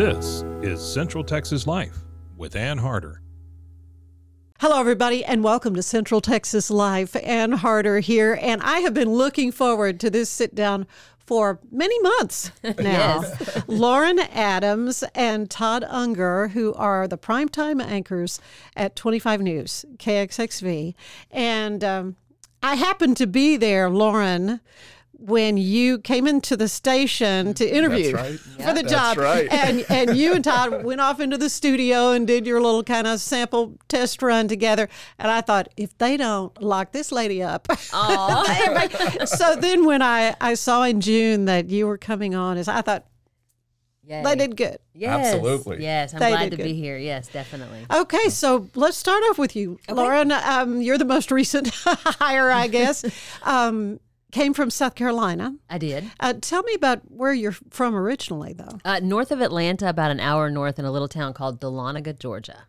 This is Central Texas Life with Ann Harder. Hello, everybody, and welcome to Central Texas Life. Ann Harder here, and I have been looking forward to this sit down for many months now. Lauren Adams and Todd Unger, who are the primetime anchors at 25 News, KXXV. And um, I happened to be there, Lauren when you came into the station to interview right. for the That's job. right. And and you and Todd went off into the studio and did your little kind of sample test run together. And I thought, if they don't lock this lady up. so then when I, I saw in June that you were coming on, is I thought Yay. they did good. Yes. Absolutely. Yes, I'm They glad to good. be here. Yes, definitely. Okay, so let's start off with you, Lauren. Um, you're the most recent hire, I guess. Um, came from South Carolina. I did. Uh, tell me about where you're from originally, though. Uh, north of Atlanta, about an hour north, in a little town called Dahlonega, Georgia.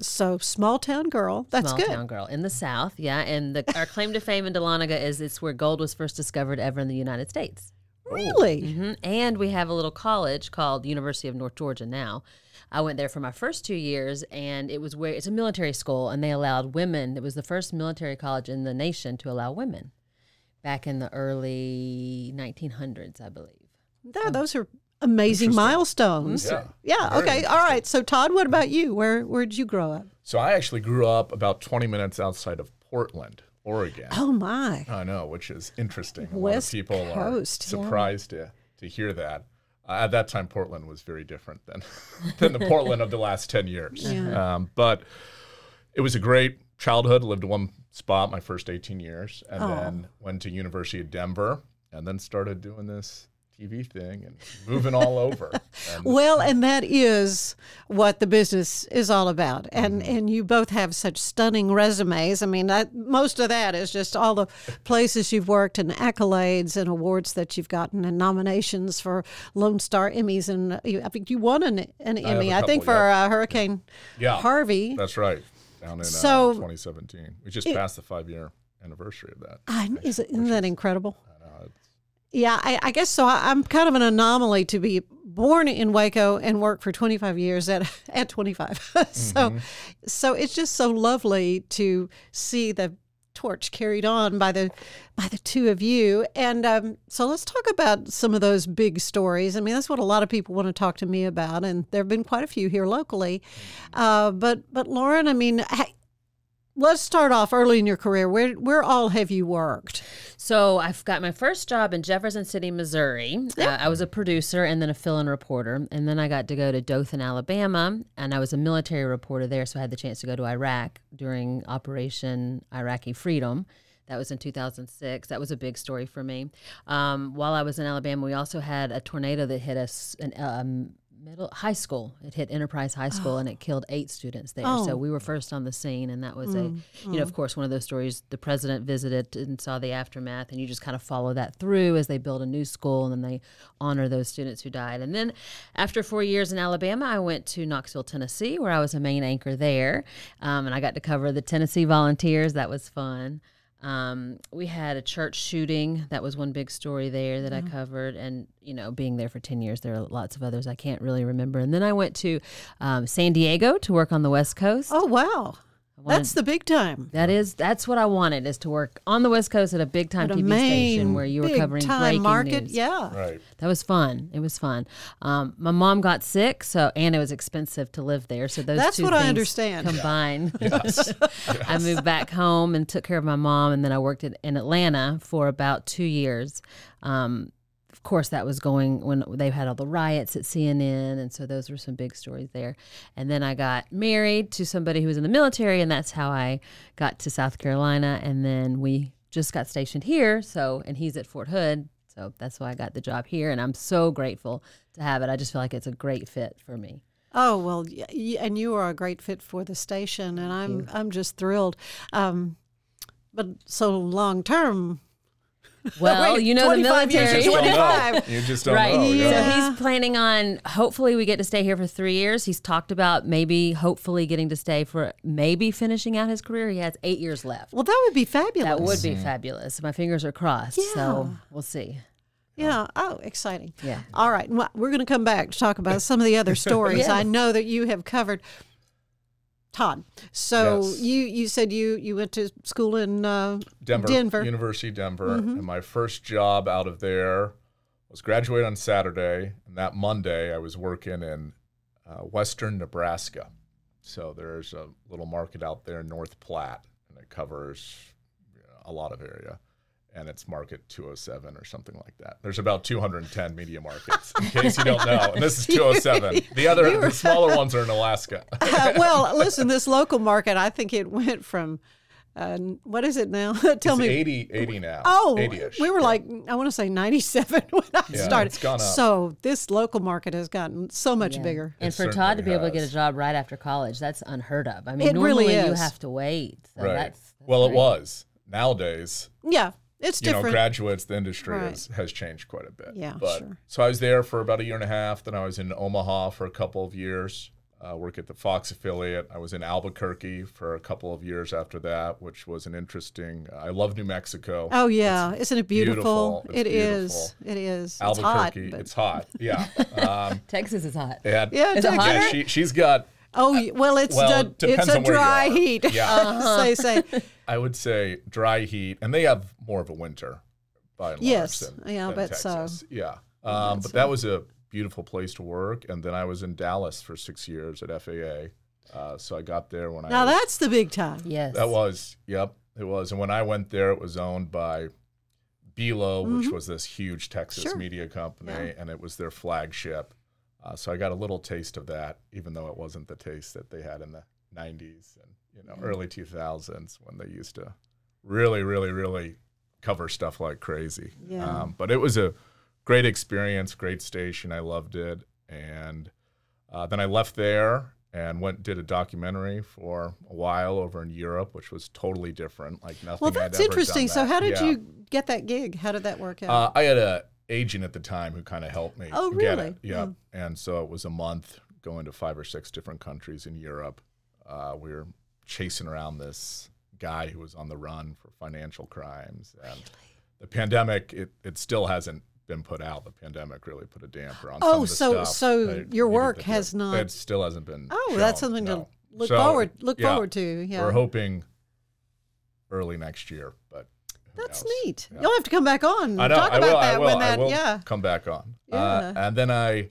So small town girl. That's Small good. town girl in the south. Yeah, and the, our claim to fame in Dahlonega is it's where gold was first discovered ever in the United States. Really? hmm And we have a little college called University of North Georgia now. I went there for my first two years, and it was where it's a military school, and they allowed women. It was the first military college in the nation to allow women back in the early 1900s, I believe. There, those are amazing milestones. Yeah. Yeah. Okay. All right. So Todd, what about you? Where Where did you grow up? So I actually grew up about 20 minutes outside of Portland, Oregon. Oh my. I know, which is interesting. A West lot of people Coast, are surprised to, to hear that. Uh, at that time, Portland was very different than, than the Portland of the last 10 years. Um, but it was a great childhood. Lived one spot my first 18 years, and then went to University of Denver, and then started doing this TV thing and moving all over. And Well, and that is what the business is all about. And Mm-hmm. and you both have such stunning resumes. I mean, that, most of that is just all the places you've worked and accolades and awards that you've gotten and nominations for Lone Star Emmys. And uh, you, I think you won an, an have Emmy, I think, for yeah. uh, Hurricane Yeah, Harvey. That's right. Down in So- uh, 2017. We just passed the five year anniversary of that. I, is, it- isn't that incredible? I know, Yeah, I, I guess so. I, I'm kind of an anomaly to be born in Waco and work for 25 years at at 25. so, so it's just so lovely to see the torch carried on by the by the two of you. And um, so let's talk about some of those big stories. I mean, that's what a lot of people want to talk to me about, and there have been quite a few here locally. Uh, but but Lauren, I mean. Let's start off early in your career. Where where all have you worked? So I've got my first job in Jefferson City, Missouri. Uh, I was a producer and then a fill-in reporter, and then I got to go to Dothan, Alabama, and I was a military reporter there. So I had the chance to go to Iraq during Operation Iraqi Freedom. That was in 2006. That was a big story for me. Um, while I was in Alabama, we also had a tornado that hit us an um, middle high school. It hit Enterprise High School and it killed eight students there. Oh. So we were first on the scene, and that was a, you know, of course, one of those stories. The president visited and saw the aftermath, and you just kind of follow that through as they build a new school and then they honor those students who died. And then after four years in Alabama, I went to Knoxville, Tennessee, where I was a main anchor there, um, and I got to cover the Tennessee Volunteers. That was fun. Um, we had a church shooting. That was one big story there that I covered. And, you know, being there for 10 years, there are lots of others I can't really remember. And then I went to um, San Diego to work on the West Coast. Oh wow. I wanted- That's the big time. that is that's what I wanted is to work on the West Coast at a big time At TV main station where you were covering time breaking market. news. Yeah. Right. That was fun. It was fun. Um, my mom got sick, so and it was expensive to live there. So those That's two what I understand. combined. I moved back home and took care of my mom, and then I worked in, in Atlanta for about two years. Um, of course, that was going when they had all the riots at CNN, and so those were some big stories there. And then I got married to somebody who was in the military, and that's how I got to South Carolina. And then we just got stationed here, so and he's at Fort Hood, so that's why I got the job here, and I'm so grateful to have it. I just feel like it's a great fit for me. Oh well, and you are a great fit for the station, and I'm I'm just thrilled. Um, but so long term, Well, Wait, you know the 25 years military. You just don't know. You just don't right. know. Yeah. So he's planning on hopefully we get to stay here for three years. He's talked about maybe hopefully getting to stay for maybe finishing out his career. He has eight years left. well, that would be fabulous. That would be mm. fabulous. My fingers are crossed. Yeah. So we'll see. Yeah. Oh, exciting. Yeah. All right. Well, we're going to come back to talk about some of the other stories Yes. I know that you have covered. Todd, so Yes. you you said you you went to school in uh, Denver, Denver. University Denver, and my first job out of there was graduate on Saturday, and that Monday I was working in uh, Western Nebraska. So there's a little market out there North Platte, and it covers you know, a lot of area, and it's Market 207 or something like that. There's about 210 media markets, in case you don't know, and this is 207. The other, the smaller ones are in Alaska. Uh, well, listen, this local market, I think it went from uh, what is it now? Tell it's me. 80, 80 now. Oh, 80-ish. we were yeah. like, I want to say 97 when I Yeah, started. it's gone up. So this local market has gotten so much Yeah. bigger. And It for Todd to certainly be able to get a job right after college, that's unheard of. I mean, It normally really you have to wait. So right. that's, that's well, it was. Nowadays, Yeah, it's you know, different. graduates, the industry Right. has, has changed quite a bit. Yeah, but, sure. So I was there for about a year and a half. Then I was in Omaha for a couple of years. Uh, work at the Fox affiliate. I was in Albuquerque for a couple of years after that, which was an interesting. I love New Mexico. oh yeah, isn't it beautiful? beautiful. It's It is. beautiful. It is. It's Albuquerque, hot, but- it's hot. Yeah. Um, Texas is hot. and Yeah, Is it Texas. hotter? yeah, she, she's got. Oh well, it's Well, a, it's a on where you dry heat. Yeah. say say. I would say dry heat, and they have more of a winter by and Yes. large. Than, Yeah, I than bet so. Yeah, um, but that was a beautiful place to work. And then I was in Dallas for six years at WFAA. Uh, so I got there when Now I was, that's the big time. Yes. that was yep it was. And when I went there, it was owned by Belo, which was this huge Texas Mm-hmm. Sure. media company, Yeah. and it was their flagship. Uh, so I got a little taste of that, even though it wasn't the taste that they had in the '90s and you know early 2000s when they used to really, really, really cover stuff like crazy. Yeah. Um, but it was a great experience, great station. I loved it, and uh, then I left there and went did a documentary for a while over in Europe, which was totally different, like nothing. Well, I'd that's interesting. So how did Yeah. you get that gig? How did that work out? Uh, I had a agent at the time who kind of helped me. Oh, get really? it. Yeah. And so it was a month going to five or six different countries in Europe. Uh, we were chasing around this guy who was on the run for financial crimes. And the pandemic, it, it still hasn't been put out. The pandemic really put a damper on. Oh, so- stuff so your work has not- It still hasn't been. oh, that's something no. to look So, forward look yeah, forward to. Yeah. We're hoping early next year, but That's neat. Yeah. You'll have to come back on. I know. Talk I about will. that I will. when that will yeah. come back on. Yeah. Uh, and then I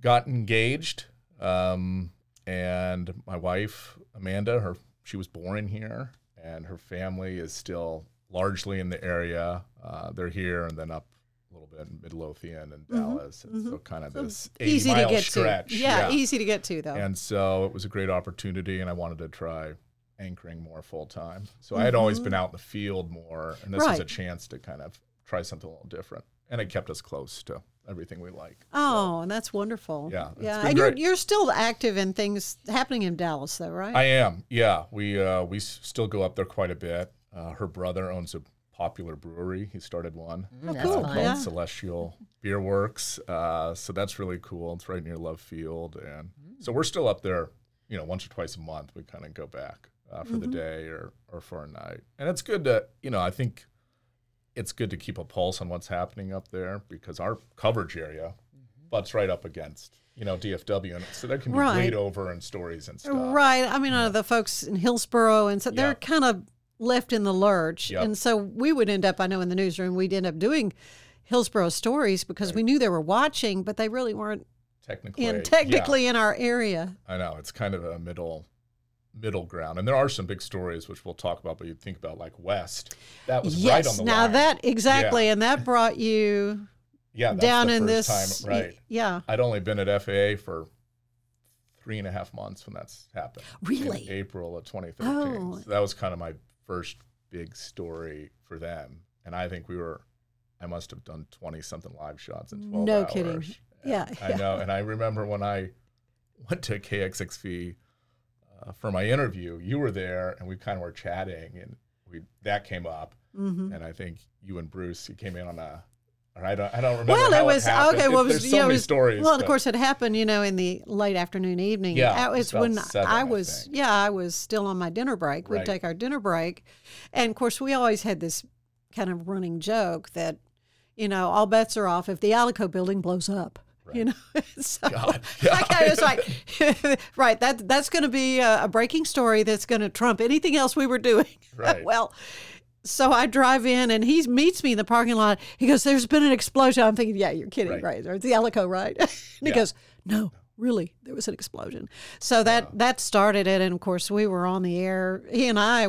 got engaged, um, and my wife Amanda, her she was born here, and her family is still largely in the area. Uh, they're here and then up a little bit in Midlothian and Dallas, and so kind of this Mm-hmm. Easy to get stretch. to. Yeah, easy to get to though. And so it was a great opportunity, and I wanted to try anchoring more full time. So I had always been out in the field more, and this was a Mm-hmm. Chance to kind of try something a little different. And it kept us close to everything we like. oh, and that's wonderful. Yeah, it's yeah. been And you're you're still active in things happening in Dallas, though, right? I am, yeah. We uh, we still go up there quite a bit. Uh, her brother owns a popular brewery. He started one Mm, that's cool. uh, called Yeah. Celestial Beer Works. Uh, so that's really cool. It's right near Love Field, and so we're still up there. You know, once or twice a month, we kind of go back uh, for the day or or for a night, and it's good to you know. I think it's good to keep a pulse on what's happening up there because our coverage area butts right up against you know DFW, and so there can be Right. bleed over and stories and stuff. Right. I mean, uh, the folks in Hillsboro, and so they're Yeah. kind of left in the lurch. Yep. And so we would end up, I know in the newsroom, we'd end up doing Hillsboro stories because we knew they were watching, but they really weren't Technically, in yeah. technically in our area. I know it's kind of a middle middle ground, and there are some big stories which we'll talk about. But you think about like West, that was right on Yes. the Now line. that exactly, and that brought you yeah, that's down the in first this. time, right? Yeah. I'd only been at WFAA for three and a half months when that's happened. Really? April of 2013. Oh. So that was kind of my first big story for them, and I think we were. I must have done 20 something live shots in 12 No hours. kidding. And Yeah, I yeah. know. And I remember when I went to KXXV uh, for my interview, you were there, and we kind of were chatting, and we that came up, Mm-hmm. and I think you and Bruce, you came in on a. Or I don't. I don't remember. Well, it was happened. okay. Well, it was so know, it was- stories. Well, but- of course, it happened, you know, in the late afternoon, evening. Yeah, it it's was when seven, I I was. think. Yeah, I was still on my dinner break. We'd Right. take our dinner break, and of course, we always had this kind of running joke that, you know, all bets are off if the Alico building blows up. You know, so God, yeah. okay, it's like, right. That that's going to be a, a breaking story that's going to trump anything else we were doing. Right. well, so I drive in and he meets me in the parking lot. He goes, "There's been an explosion." I'm thinking, "Yeah, you're kidding, Right. right? It's the Alico, right?" and he goes, "No, really, there was an explosion." So that that started it, and of course we were on the air. He and I,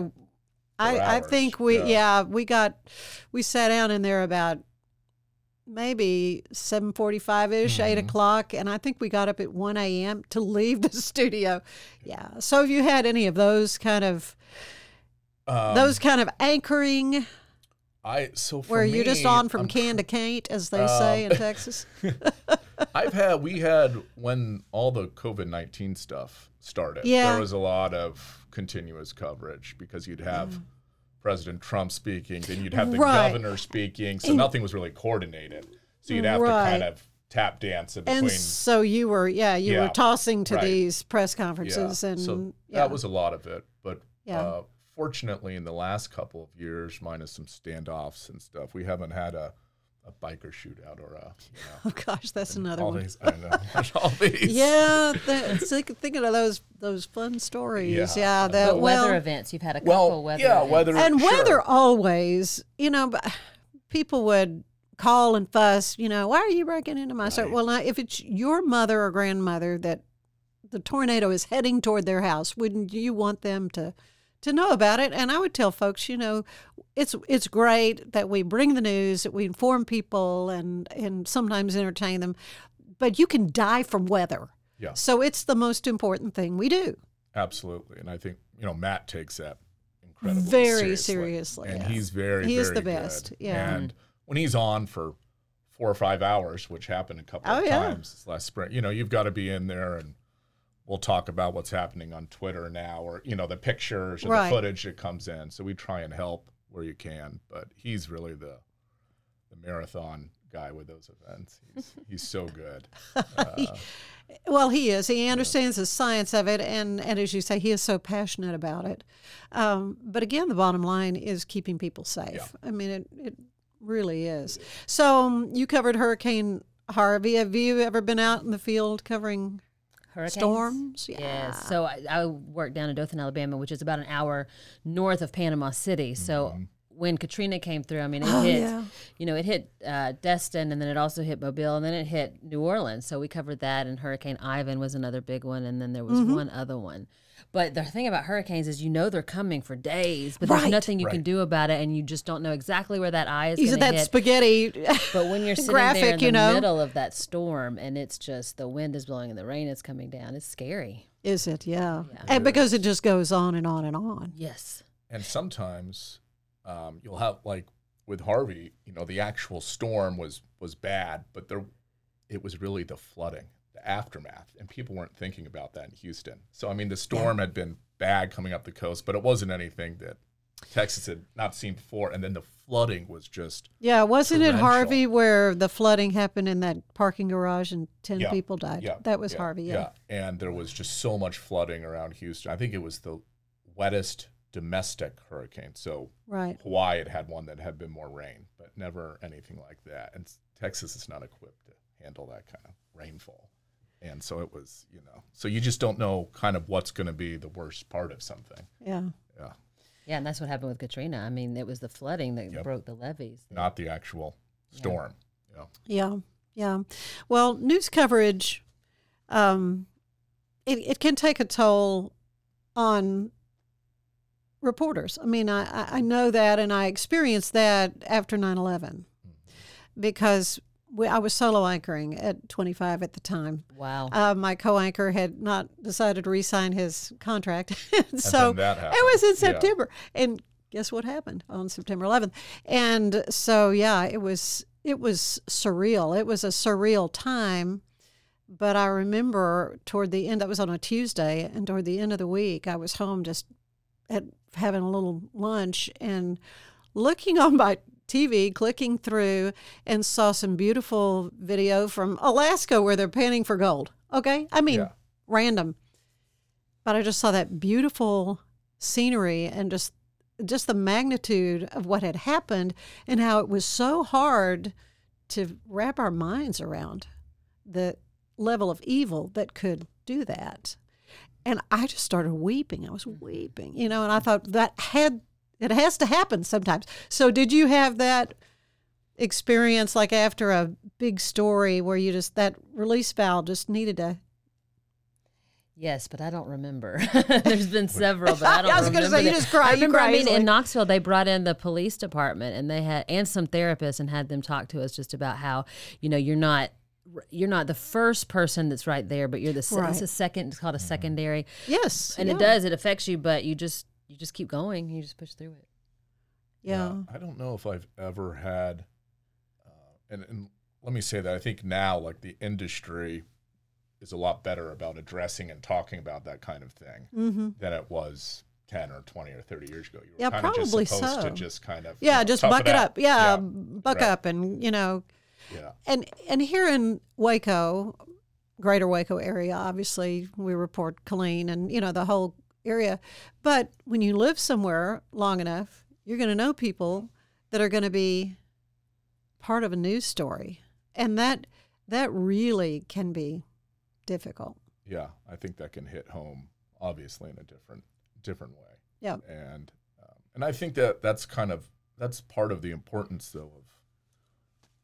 I, I think we, yeah. yeah. we got, we sat down in there about maybe 7.45 ish 8 Mm-hmm. o'clock and i think we got up at 1 a.m to leave the studio yeah so have you had any of those kind of Um, those kind of anchoring I so for where you're just on from I'm can to can't as they say Um, in texas I've had we had when all the COVID nineteen stuff started. Yeah. there was a lot of continuous coverage because you'd have President Trump speaking, then you'd have the Right. governor speaking, so nothing was really coordinated. So you'd have Right. to kind of tap dance in between. and so you were yeah you were tossing to right. these press conferences and so yeah. that was a lot of it. But Yeah. uh, fortunately, in the last couple of years, minus some standoffs and stuff, we haven't had a, a biker shootout or a you know, oh gosh that's another all one these. I know all these. yeah th- think- thinking of those those fun stories yeah, Yeah. that well weather events, you've had a couple Well, weather yeah, events. weather and sure. weather always you know people would call and fuss you know why are you breaking into my store well if it's your mother or grandmother that the tornado is heading toward their house wouldn't you want them to to know about it and i would tell folks you know it's it's great that we bring the news that we inform people and and sometimes entertain them but you can die from weather Yeah. so it's the most important thing we do Absolutely, and I think you know Matt takes that incredibly Very seriously, seriously, and yeah. he's very He is very the good. best, yeah. And when he's on for four or five hours, which happened a couple Oh, of yeah. times this last spring, you know, you've got to be in there, and we'll talk about what's happening on Twitter now, or you know, the pictures or Right. the footage that comes in. So we try and help where you can, but he's really the the marathon guy with those events. He's he's so good. Uh, Well, he is. He understands the science of it, and, and as you say, he is so passionate about it. Um, but again, the bottom line is keeping people safe. I mean, it, it really is. So um, you covered Hurricane Harvey. Have you ever been out in the field covering Hurricanes? storms? Yeah. So I, I work down in Dothan, Alabama, which is about an hour north of Panama City. So mm-hmm. When Katrina came through, I mean, it Oh, hit, yeah. you know, it hit uh, Destin, and then it also hit Mobile, and then it hit New Orleans. So we covered that, and Hurricane Ivan was another big one, and then there was Mm-hmm. one other one. But the thing about hurricanes is, you know, they're coming for days, but there's Right. nothing you can do about it, and you just don't know exactly where that eye is He's going to that hit. spaghetti. But when you're sitting graphic, there in the you know. middle of that storm and it's just the wind is blowing and the rain is coming down, it's scary. is it? Yeah. And because it just goes on and on and on. Yes. And sometimes um, you'll have like with Harvey, you know, the actual storm was was bad, but there it was really the flooding, the aftermath, and people weren't thinking about that in Houston. So I mean, the storm had been bad coming up the coast, but it wasn't anything that Texas had not seen before. And then the flooding was just Yeah, wasn't it Harvey where the flooding happened in that parking garage and 10 Yeah, people died? yeah, that was yeah, Harvey, yeah. And there was just so much flooding around Houston. I think it was the wettest domestic hurricane. So Right. Hawaii had had one that had been more rain, but never anything like that. And Texas is not equipped to handle that kind of rainfall. And so it was, you know, so you just don't know kind of what's going to be the worst part of something. Yeah. Yeah. Yeah, and that's what happened with Katrina. I mean, it was the flooding that Yep. broke the levees. Not the actual storm. You know. Yeah, yeah. Well, news coverage, um, it it can take a toll on reporters. I mean, I I- I know that, and I experienced that after 9-11 because we, I was solo anchoring at 25 at the time. Wow. Uh, my co-anchor had not decided to re-sign his contract, so then that it was in Yeah. September. And guess what happened on September 11th? And so yeah, it was it was surreal. It was a surreal time. But I remember toward the end, that was on a Tuesday, and toward the end of the week, I was home just at having a little lunch and looking on my TV, clicking through, and saw some beautiful video from Alaska where they're panning for gold. Okay, I mean, Yeah. random, but I just saw that beautiful scenery and just just the magnitude of what had happened and how it was so hard to wrap our minds around the level of evil that could do that. And I just started weeping. I was mm-hmm. weeping, you know, and I thought that had it has to happen sometimes. So did you have that experience like after a big story where you just that release valve just needed to Yes, but I don't remember. There's been several, but I don't. I was gonna remember say, you just cried. I remember. cry I mean, easily. in Knoxville, they brought in the police department, and they had and some therapists, and had them talk to us just about how you know you're not. You're not the first person that's right there, but you're the se- Right. it's a second. It's called a secondary, Yes. and yeah. it does. It affects you, but you just you just keep going. You just push through it. Yeah. I don't know if I've ever had, uh, and, and let me say that I think now, like the industry is a lot better about addressing and talking about that kind of thing Mm-hmm. than it was 10 or 20 or 30 years ago. You were Yeah, kind of probably just supposed so. to just kind of, you Yeah, know, just buck it out. up. Yeah, Yeah. buck Right. up and, you know, Yeah. and and here in Waco, greater Waco area, obviously we report Killeen and, you know, the whole area. But when you live somewhere long enough, you're going to know people that are going to be part of a news story. And that that really can be difficult. Yeah. I think that can hit home, obviously, in a different, different way. Yeah. and um, and I think that that's kind of that's part of the importance though of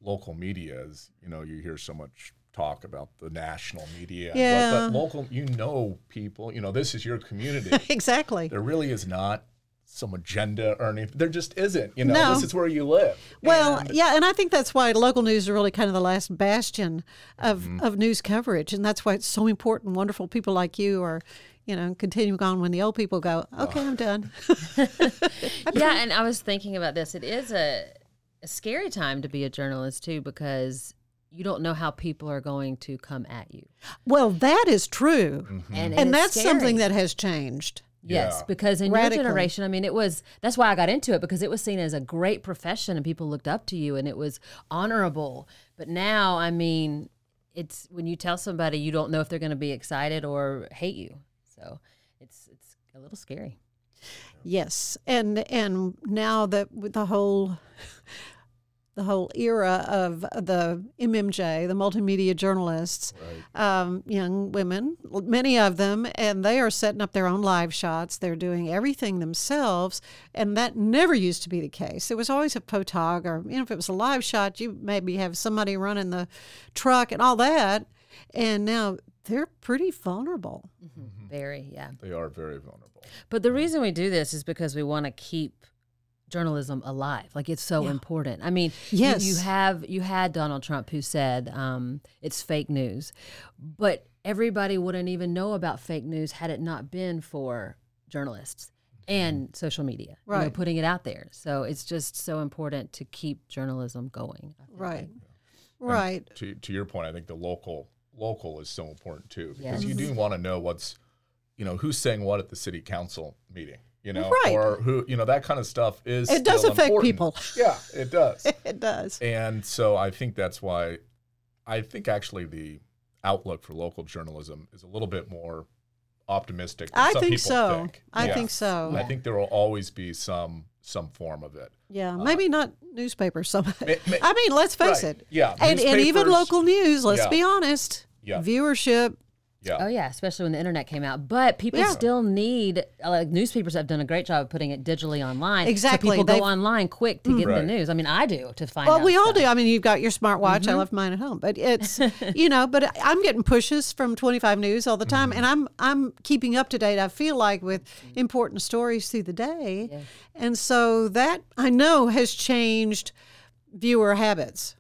local media is you know you hear so much talk about the national media but- Yeah. but, local you know people you know this is your community exactly. there really is not some agenda or anything there just isn't you know No. this is where you live Well, And- yeah, and I think that's why local news are really kind of the last bastion of, Mm-hmm. of news coverage, and that's why it's so important. Wonderful people like you are, you know, continuing on when the old people go. Okay, I'm done. yeah, and I was thinking about this. It is a, a scary time to be a journalist too, because you don't know how people are going to come at you, well, that is true, mm-hmm. and and it's that's something that has changed. Yes, Yeah. because in Radically. your generation, I mean, it was that's why I got into it because it was seen as a great profession and people looked up to you and it was honorable. But now, I mean, it's when you tell somebody you don't know if they're going to be excited or hate you. So it's it's a little scary. Yes, and and now that with the whole the whole era of the MMJ, the multimedia journalists, um, young women, many of them, and they are setting up their own live shots. They're doing everything themselves, and that never used to be the case. It was always a photog, or you know, if it was a live shot, you maybe have somebody running the truck and all that. And now they're pretty vulnerable. Very, yeah. they are very vulnerable But the reason we do this is because we want to keep journalism alive. Like it's so important. I mean, you- Yes. you, have you had Donald Trump who said um, it's fake news, but everybody wouldn't even know about fake news had it not been for journalists and social media, you know, Right. putting it out there. So it's just so important to keep journalism going. I feel Right. like. Right. to to your point, I think the local local is so important too because Yes. you do want to know what's you know who's saying what at the city council meeting, you know, Right. or who you know that kind of stuff is It does affect important. people. Yeah, it does. It does. and so I think that's why I think actually the outlook for local journalism is a little bit more optimistic. Than I think so. Think. I Yeah. think so. I think there will always be some some form of it. Yeah, uh, maybe not newspapers. Some, May- may- I mean, let's face Right. it. Yeah, and, and even local news. Let's Yeah. be honest. Yeah. Viewership. Yeah. Oh yeah, especially when the internet came out. But people Yeah. still need uh, like newspapers have done a great job of putting it digitally online. Exactly. So people They've- go online quick to get the news. I mean, I do to find out. Well, out. we all do. I mean, you've got your smartwatch. Mm-hmm. I left mine at home, but it's you know. But I'm getting pushes from 25 News all the time, Mm-hmm. and I'm I'm keeping up to date. I feel like with important stories through the day, and so that I know has changed viewer habits.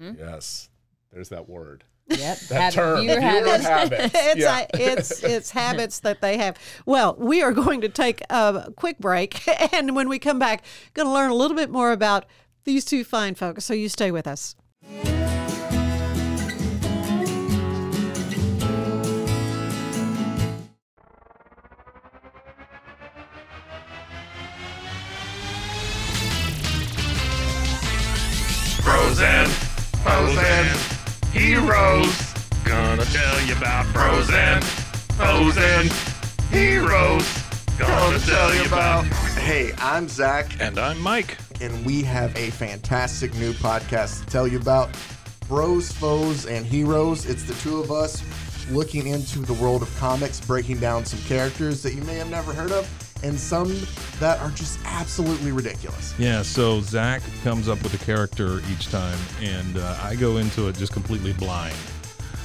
Yes. There's that word. Yep. That Habit- term. viewer viewer habits. habits. it's yeah. uh, it's it's habits that they have. Well, we are going to take a quick break, and when we come back, going to learn a little bit more about these two fine folks. So you stay with us. Frozen, Frozen, heroes. Gonna tell you about Frozen, Frozen, heroes. Gonna tell you about. Hey, I'm Zach, And I'm Mike. and we have a fantastic new podcast to tell you about Bros, Foes, and Heroes. It's the two of us looking into the world of comics, breaking down some characters that you may have never heard of, and some that are just absolutely ridiculous. Yeah, so Zach comes up with a character each time, and uh, I go into it just completely blind.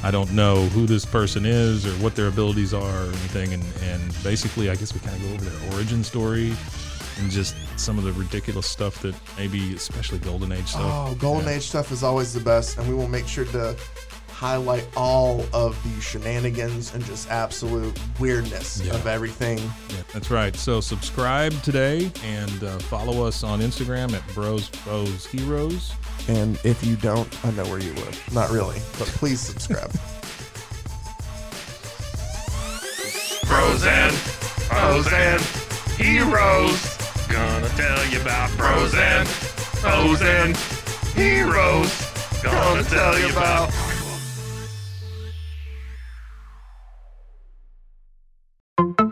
I don't know who this person is or what their abilities are or anything, and, and basically, I guess we kind of go over their origin story and just some of the ridiculous stuff that maybe, especially Golden Age stuff. Oh, Golden Yeah. Age stuff is always the best, and we will make sure to highlight all of the shenanigans and just absolute weirdness Yeah. of everything. Yeah, that's right. So subscribe today and uh, follow us on Instagram at Bros Bros Heroes. And if you don't, I know where you live. Not really, but please subscribe. Bros and Bros and heroes. Gonna tell you about Bros and Bros and heroes. Gonna tell you about. Welcome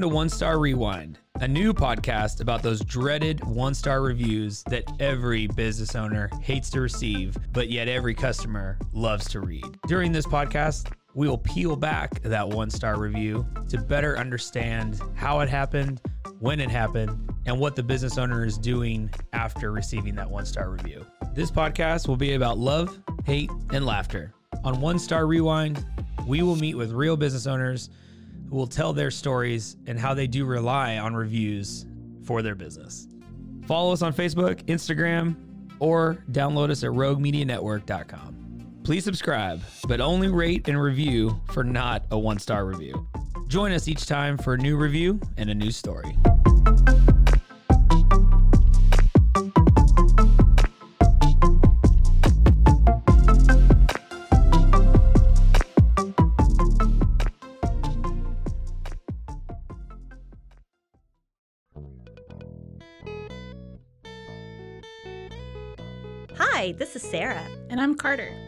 to One Star Rewind, a new podcast about those dreaded one star reviews that every business owner hates to receive, but yet every customer loves to read. During this podcast, we will peel back that one star review to better understand how it happened, when it happened, and what the business owner is doing after receiving that one star review. This podcast will be about love, hate, and laughter. On One Star Rewind, we will meet with real business owners who will tell their stories and how they do rely on reviews for their business. Follow us on Facebook, Instagram, or download us at roguemedianetwork.com. Please subscribe, but only rate and review for not a one star review. Join us each time for a new review and a new story. Hi, this is Sarah, And I'm Carter.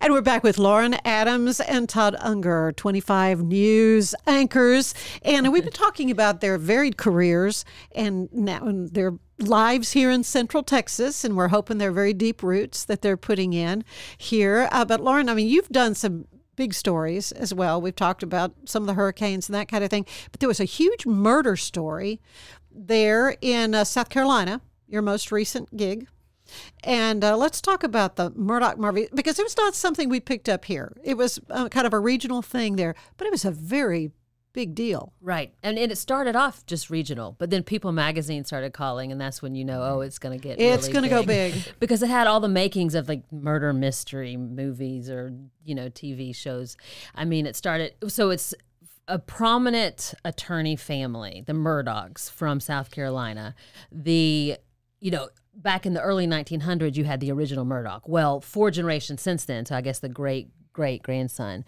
And we're back with Lauren Adams and Todd Unger, 25 news anchors. And we've been talking about their varied careers and now and their lives here in Central Texas. And we're hoping they're very deep roots that they're putting in here. Uh, but Lauren, I mean, you've done some big stories as well. We've talked about some of the hurricanes and that kind of thing. But there was a huge murder story there in uh, South Carolina, your most recent gig. And uh, let's talk about the Murdaugh Marvy because it was not something we picked up here. It was uh, kind of a regional thing there, but it was a very big deal. Right. And, and it started off just regional, but then People magazine started calling, and that's when you know, oh, it's going to get big. It's really gonna go big. because it had all the makings of like murder mystery movies or, you know, TV shows. I mean, it started, so it's a prominent attorney family, the Murdaughs from South Carolina. The, you know, back in the early 1900s, you had the original Murdaugh. Well, four generations since then, so I guess the great great grandson,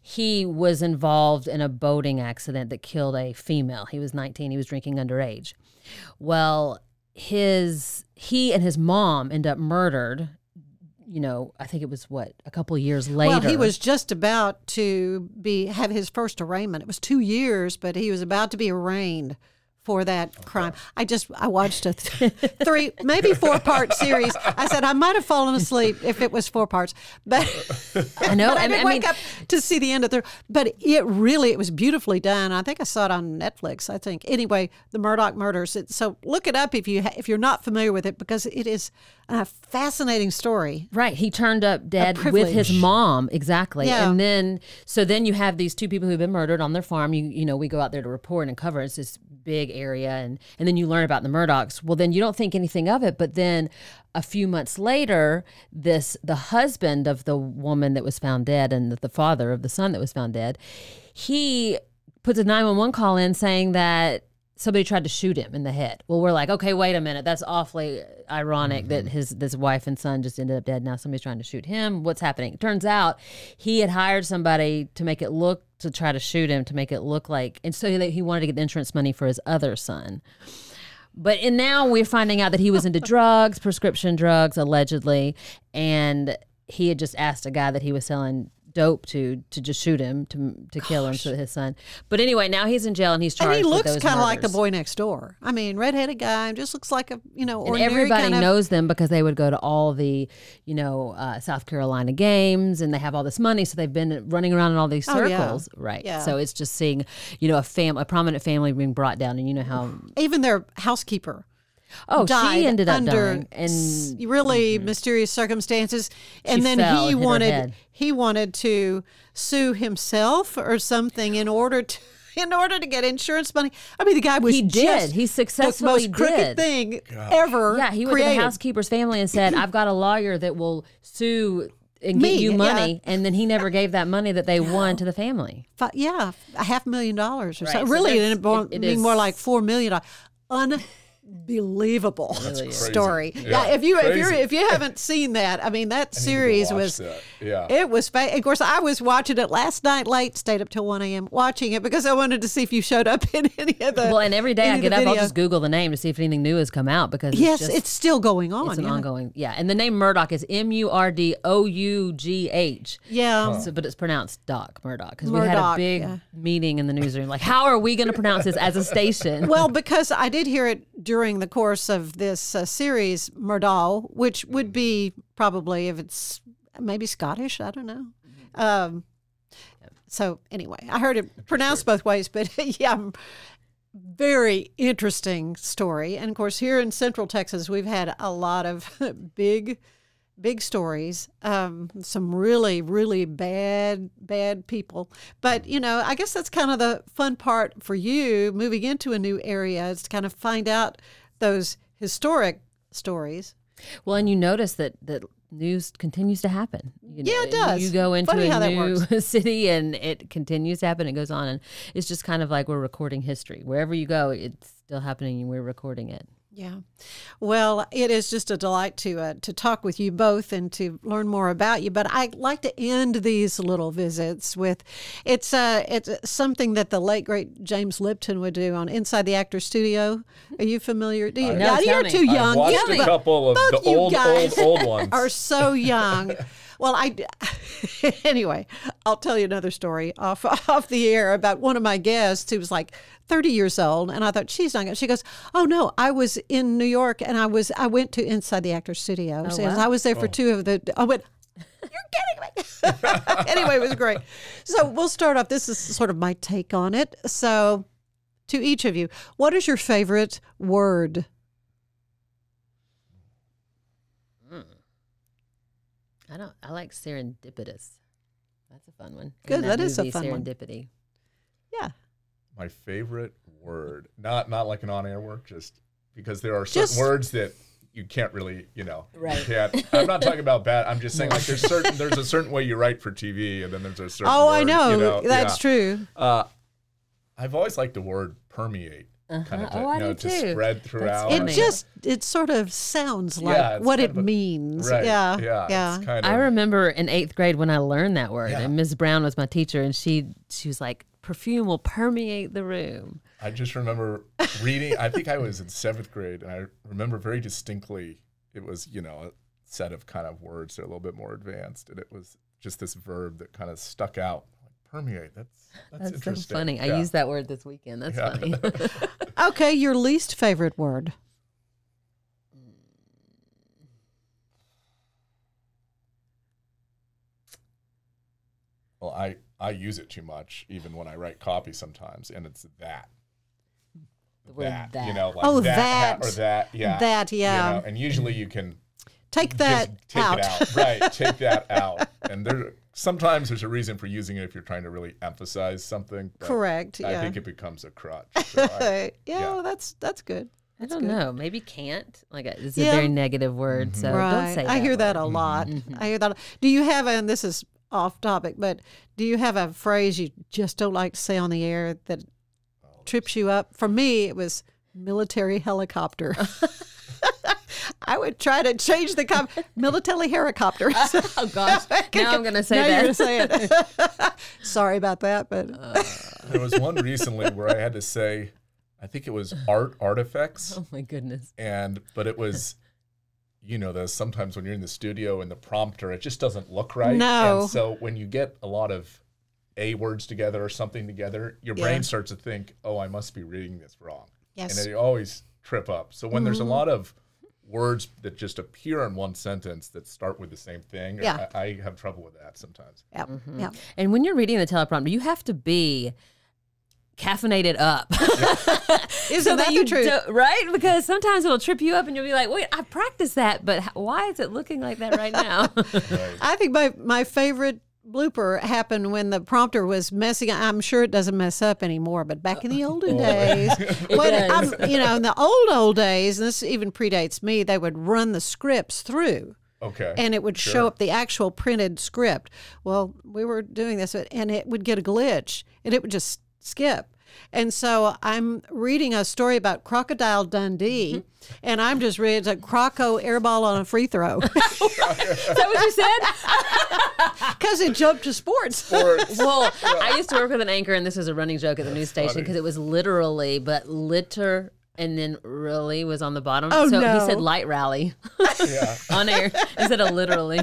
he was involved in a boating accident that killed a female. He was 19, he was drinking underage. Well, his he and his mom end up murdered. You know, I think it was what a couple years later. Well, he was just about to be have his first arraignment. It was two years, but he was about to be arraigned for that crime. I just I watched a th- three, maybe four part series. I said I might have fallen asleep if it was four parts, but I know. but I I didn't mean- wake up to see the end of the. But it really it was beautifully done. I think I saw it on Netflix. I think anyway, the Murdaugh murders. It, so look it up if you ha- if you're not familiar with it because it is a fascinating story. Right. He turned up dead with his mom. Exactly. Yeah. And then, so then you have these two people who've been murdered on their farm. You, you know, we go out there to report and cover. It's this big area. And, and then you learn about the Murdaughs. Well, then you don't think anything of it. But then a few months later, this, the husband of the woman that was found dead and the father of the son that was found dead, he puts a 911 call in saying that somebody tried to shoot him in the head. Well, we're like, okay, wait a minute. That's awfully ironic that mm-hmm. his this wife and son just ended up dead. Now somebody's trying to shoot him. What's happening? Turns out he had hired somebody to make it look to try to shoot him to make it look like, and so he wanted to get insurance money for his other son. But and now we're finding out that he was into drugs, prescription drugs, allegedly, and he had just asked a guy that he was selling dope to to just shoot him to to kill him to his son. But anyway, now he's in jail and he's And charged. he looks kind of like the boy next door. I mean, redheaded guy, just looks like a you know And everybody kind of, knows them because they would go to all the, you know, uh, South Carolina games, and they have all this money, so they've been running around in all these Oh, yeah. circles, right? Yeah. So it's just seeing, you know, a fam, a prominent family being brought down, and you know how. even their housekeeper. Oh, she died ended up under dying, and- s- really mm-hmm. mysterious circumstances. And She then fell he and wanted he wanted to sue himself or something in order to in order to get insurance money. I mean, the guy was He did. just He the most crooked did. thing ever. Yeah, he went created. to the housekeeper's family and said, "I've got a lawyer that will sue." And Me, get you yeah. money, and then he never gave that money that they won to the family. Fi- yeah, a half million dollars or Right, something. so Really, it that's- ended it- it being is- more like four million dollars. Unbelievable crazy. story. Yeah. Yeah, if you if you crazy. if you haven't seen that, I mean that I need to go series was that. Yeah. it was fa- of course I was watching it last night late, stayed up till one a.m. watching it because I wanted to see if you showed up in any of the. well, and every day I get the up, I'll just Google the name to see if anything new has come out because Yes, it's, just, it's still going on. It's an yeah. ongoing, yeah. And the name Murdaugh is M U R D O U G H. Yeah. So, but it's pronounced Doc Murdoch because we had a big yeah. meeting in the newsroom. Like, how are we going to pronounce this as a station? well, because I did hear it during the course of this uh, series, Murdahl, which would be probably if it's maybe Scottish. I don't know. Um, so anyway, I heard it pronounced both ways, but yeah, very interesting story. And of course, here in Central Texas, we've had a lot of big, big stories. Um, some really, really bad, bad people. But you know, I guess that's kind of the fun part for you moving into a new area is to kind of find out those historic stories. Well, and you notice that that news continues to happen. You Yeah, it does. You go into Funny a new city and it continues to happen. It goes on, and it's just kind of like we're recording history. Wherever you go, it's still happening, and we're recording it. Yeah. Well, it is just a delight to uh, to talk with you both and to learn more about you. But I like to end these little visits with it's uh it's something that the late great James Lipton would do on Inside the Actor Studio. Are you familiar? Do you, I- No, yeah, you're me. too I've young. watched Yeah, a couple of the old, guys old, old ones. are so young. Well, I anyway, I'll tell you another story off off the air about one of my guests who was like 30 years old, and I thought she's not. Gonna. She goes, "Oh no, I was in New York, and I was I went to Inside the Actors Studio. Oh, So wow. I was there for oh. two of the. I went." You're kidding me. anyway, it was great. So we'll start off. This is sort of my take on it. So, to each of you, what is your favorite word? I don't. I like serendipitous. That's a fun one. Good, And that is a movie, fun one. Serendipity. Yeah. My favorite word, not not like an on-air word, just because there are certain Just- words that you can't really, you know, you can't. I'm not talking about bad. I'm just saying like there's certain there's a certain way you write for TV, and then there's a certain. Oh, I know. you know, That's yeah. true. Uh, I've always liked the word permeate, kind Uh-huh. of to, Oh, I you know, do to too. spread That's throughout. It just it sort of sounds like Yeah, what it a- means. right, Yeah. yeah, Yeah. It's kind I remember in eighth grade when I learned that word, Yeah. and Miss Brown was my teacher, and she she was like, "Perfume will permeate the room." I just remember reading. I think I was in seventh grade, and I remember very distinctly. It was you know a set of kind of words that are a little bit more advanced, and it was just this verb that kind of stuck out. Like permeate. That's that's, That's so interesting. funny. I Yeah. used that word this weekend. That's Yeah. funny. Okay, your least favorite word. Well, I I use it too much, even when I write copy sometimes, and it's that. The word that, you know, like Oh, that, ha- that. or that, yeah, That, you yeah. know, and usually you can Take that just take out. it out, right? Take that out, and there sometimes there's a reason for using it if you're trying to really emphasize something. but Correct, I yeah. think it becomes a crutch. so I- yeah, yeah. well, that's that's good. I don't good. know. Maybe can't. Like a- it's a very negative word. So right. don't say. That. I hear that a lot. Mm-hmm. I hear that. Do you have, and this is off topic, but do you have a phrase you just don't like to say on the air that Oh, trips you up? For me, it was military helicopter. I would try to change the com- military helicopter. Oh gosh! now I'm gonna say now that. You're gonna say it. Sorry about that, but uh. There was one recently where I had to say, I think it was art artifacts, oh my goodness! and but it was. You know, there's sometimes when you're in the studio and the prompter, it just doesn't look right. No. And so when you get a lot of A words together or something together, your Yeah. brain starts to think, oh, I must be reading this wrong. Yes. And then you always trip up. So when there's a mm-hmm. lot of words that just appear in one sentence that start with the same thing, Yeah. I, I have trouble with that sometimes. yeah, mm-hmm. yeah. And when you're reading the teleprompter, you have to be caffeinated up. Isn't that the you truth? don't- right? Because sometimes it'll trip you up and you'll be like, wait, I practiced that, but why is it looking like that right now? I think my my favorite blooper happened when the prompter was messing. I'm sure it doesn't mess up anymore, but back in the uh, olden days, when. I'm, you know, in the old old days, and this even predates me, they would run the scripts through. Okay. And it would show up the actual printed script. Well, we were doing this, and it would get a glitch, and it would just skip. And so I'm reading a story about Crocodile Dundee, Mm-hmm. and I'm just reading it's a Croco airball on a free throw is that what you said? because it jumped to sports. Sports. well, I used to work with an anchor, and this was a running joke at the news station because it was literally, but litter. And then really was on the bottom. Oh, so no. he said light rally yeah. on air instead of literally.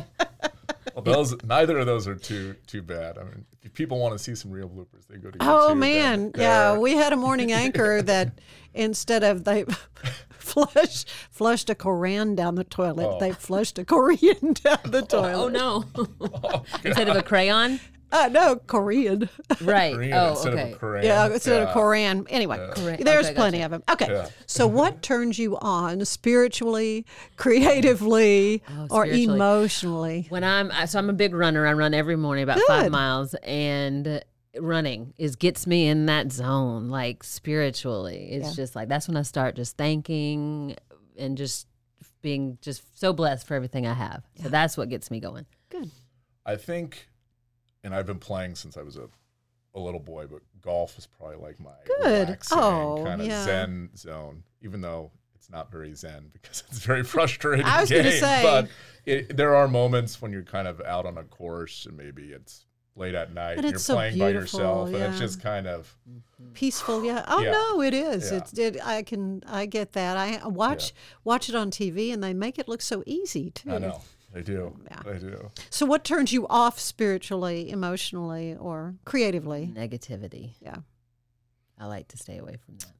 Well, those neither of those are too too bad. I mean, if people want to see some real bloopers, they go to oh, YouTube. Oh man, yeah, we had a morning anchor that instead of they flush flushed a Koran down the toilet, Oh. they flushed a Korean down the oh, oh, toilet. Oh no! instead of a crayon, Uh, no, Korean. right? Korean oh, instead okay. of a Korean. Yeah, instead of Yeah. Koran. Anyway, Korean. there's Okay, plenty gotcha. of them. Okay, Yeah. so what turns you on spiritually, creatively, Oh, or emotionally? When I'm so I'm a big runner. I run every morning about Good. five miles, and running is gets me in that zone, like spiritually. It's Yeah. just like that's when I start just thanking and just being just so blessed for everything I have. So that's what gets me going. Good. I think, and I've been playing since I was a, a little boy, but golf is probably like my Good. relaxing Oh, kind of yeah. zen zone. Even though it's not very zen because it's very frustrating. I was game, gonna say. but it, there are moments when you're kind of out on a course and maybe it's late at night. And you're it's so playing by beautiful, yourself, and it's just kind of mm-hmm. peaceful yeah oh Yeah. no it is Yeah. it's it i can i get that i uh, watch watch it on tv and they make it look so easy too I know they do. Yeah. They do. so what turns you off spiritually emotionally or creatively Negativity. yeah I like to stay away from that.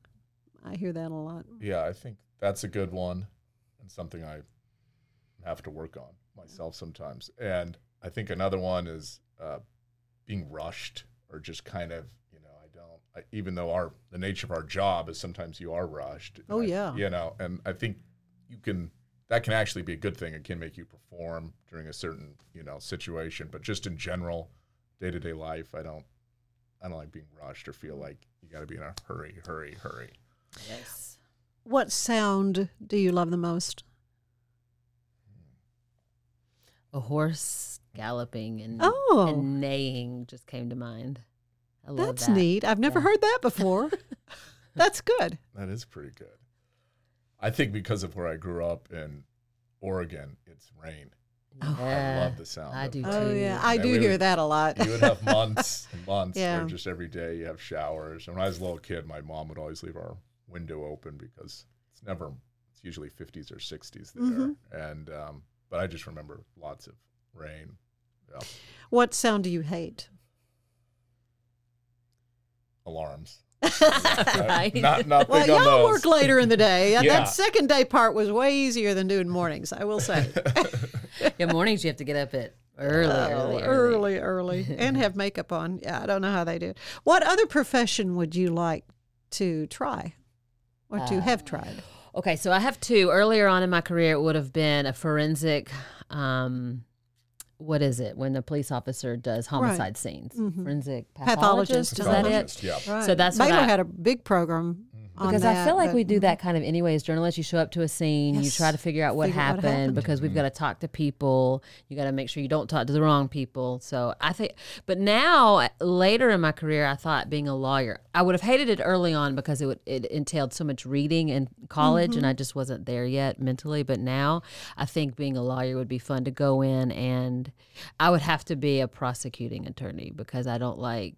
i hear that a lot Yeah, I think that's a good one and something I have to work on myself sometimes. And I think another one is uh, being rushed or just kind of, you know, I don't, I, even though our, the nature of our job is sometimes you are rushed. Oh, I- yeah. You know, and I think you can, that can actually be a good thing. It can make you perform during a certain, you know, situation. But just in general, day to day life, I don't, I don't like being rushed or feel like you got to be in a hurry, hurry, hurry. Yes. what sound do you love the most A horse galloping and, Oh. and neighing just came to mind. I love that's that. neat i've never Yeah. heard that before that's good That is pretty good. I think because of where I grew up in Oregon, it's rain. I Yeah, love the sound. I of do it. oh too. yeah i And do hear would- that a lot You would have months and months Yeah. where just every day you have showers. And when I was a little kid, my mom would always leave our window open because it's never, it's usually 50s or 60s there. Mhm. And, um, but I just remember lots of rain. Yeah. what sound do you hate Alarms. Right. Not, not well big on y'all those. work later in the day Yeah. that second day part was way easier than doing mornings i will say Yeah, mornings you have to get up at early, Oh, early, early, early, and have makeup on. Yeah, I don't know how they do it. What other profession would you like to try or to Uh, have tried? Okay, so I have two. Earlier on in my career, it would have been a forensic. Um, what is it when the police officer does homicide scenes? Mhm. Forensic Pathologist. pathologist. Is that it? yeah. Right. So that's Baylor what I, had a big program on because I feel like but- we do mm-hmm. that kind of anyway as journalists. You show up to a scene, you try to figure out what, Figure out what happened, happened. because we've mm-hmm. got to talk to people. You got to make sure you don't talk to the wrong people. So I think, but now uh, later in my career, I thought being a lawyer, I would have hated it early on because it would it entailed so much reading in college, Mm-hmm. and I just wasn't there yet mentally. But now I think being a lawyer would be fun to go in, and I would have to be a prosecuting attorney because I don't like.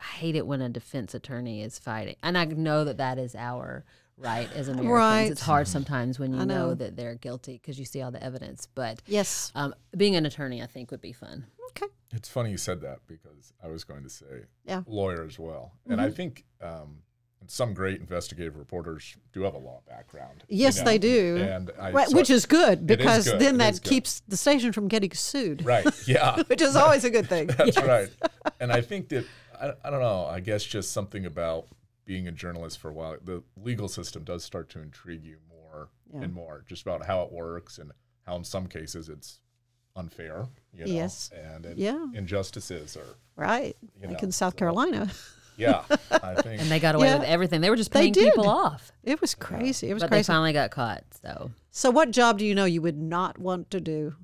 I hate it when a defense attorney is fighting, and I know that that is our right as Americans. Right. It's hard sometimes when you know. know. that they're guilty because you see all the evidence. But Yes. um, being an attorney, I think, would be fun. Okay. It's funny you said that because I was going to say Yeah. lawyer as well. And I think um, some great investigative reporters do have a law background. you Yes, know, they do. And I, Right, so- which is good It is because good, then it that is good. keeps the station from getting sued. Right. Yeah. which is always a good thing. That's right. And I think that I, I don't know. I guess just something about being a journalist for a while. The legal system does start to intrigue you more Yeah. and more, just about how it works and how, in some cases, it's unfair. You know, Yes. And it, Yeah. injustices are Right. You like know, in South so- Carolina. yeah. I think And they got away Yeah. with everything. They were just paying people off. It was crazy. It was but they finally got caught. So so what job do you know you would not want to do?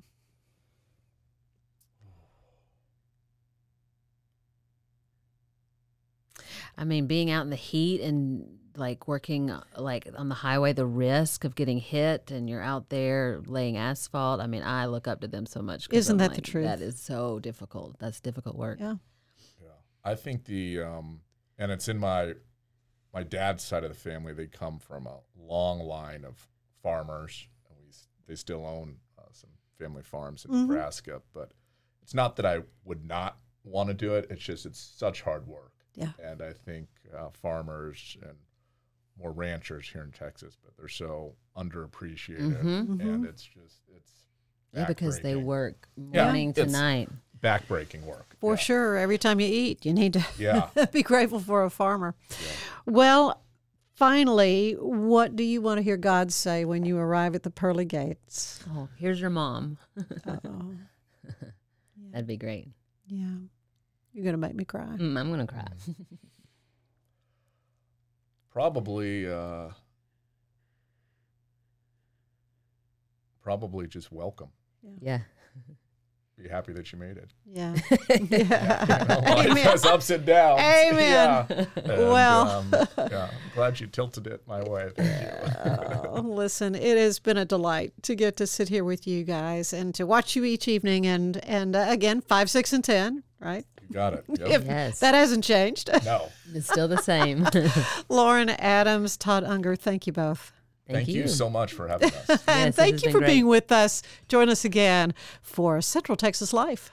I mean, being out in the heat and like working uh, like on the highway, the risk of getting hit and you're out there laying asphalt. I mean, I look up to them so much. Isn't I'm that the truth? That is so difficult. That's difficult work. Yeah. Yeah. I think the um, and it's in my my dad's side of the family. They come from a long line of farmers, and we they still own uh, some family farms in Mhm. Nebraska. But it's not that I would not want to do it. It's just it's such hard work. Yeah. And I think uh, farmers and more ranchers here in Texas, but they're so underappreciated, Mhm. and Mhm. it's just it's Yeah, because they backbreaking. work Yeah, morning to night. backbreaking work. For sure. Every time you eat, you need to Yeah. be grateful for a farmer. Well, finally, what do you want to hear God say when you arrive at the pearly gates? Oh, here's your mom. Uh-oh. That'd be great. Yeah. You're going to make me cry. Mm, I'm gonna cry. Probably, uh, probably just welcome. yeah. be happy that you made it. Yeah. You know, life has ups and downs. Amen. Yeah. And, Well. um, yeah, I'm glad you tilted it my way. Thank you. Oh, listen, it has been a delight to get to sit here with you guys and to watch you each evening. And and uh, again, five, six, and ten, right? You got it. Yep. If Yes. that hasn't changed. no. It's still the same. Lauren Adams, Todd Unger, thank you both. Thank, you. so much for having us. Yes, and this thank you for great. being with us. Join us again for Central Texas Life.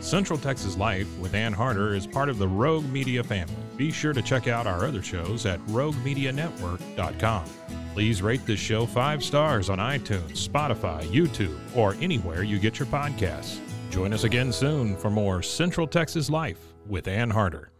Central Texas Life with Ann Harder is part of the Rogue Media family. Be sure to check out our other shows at roguemedianetwork.com. Please rate this show five stars on iTunes, Spotify, YouTube, or anywhere you get your podcasts. Join us again soon for more Central Texas Life with Ann Harder.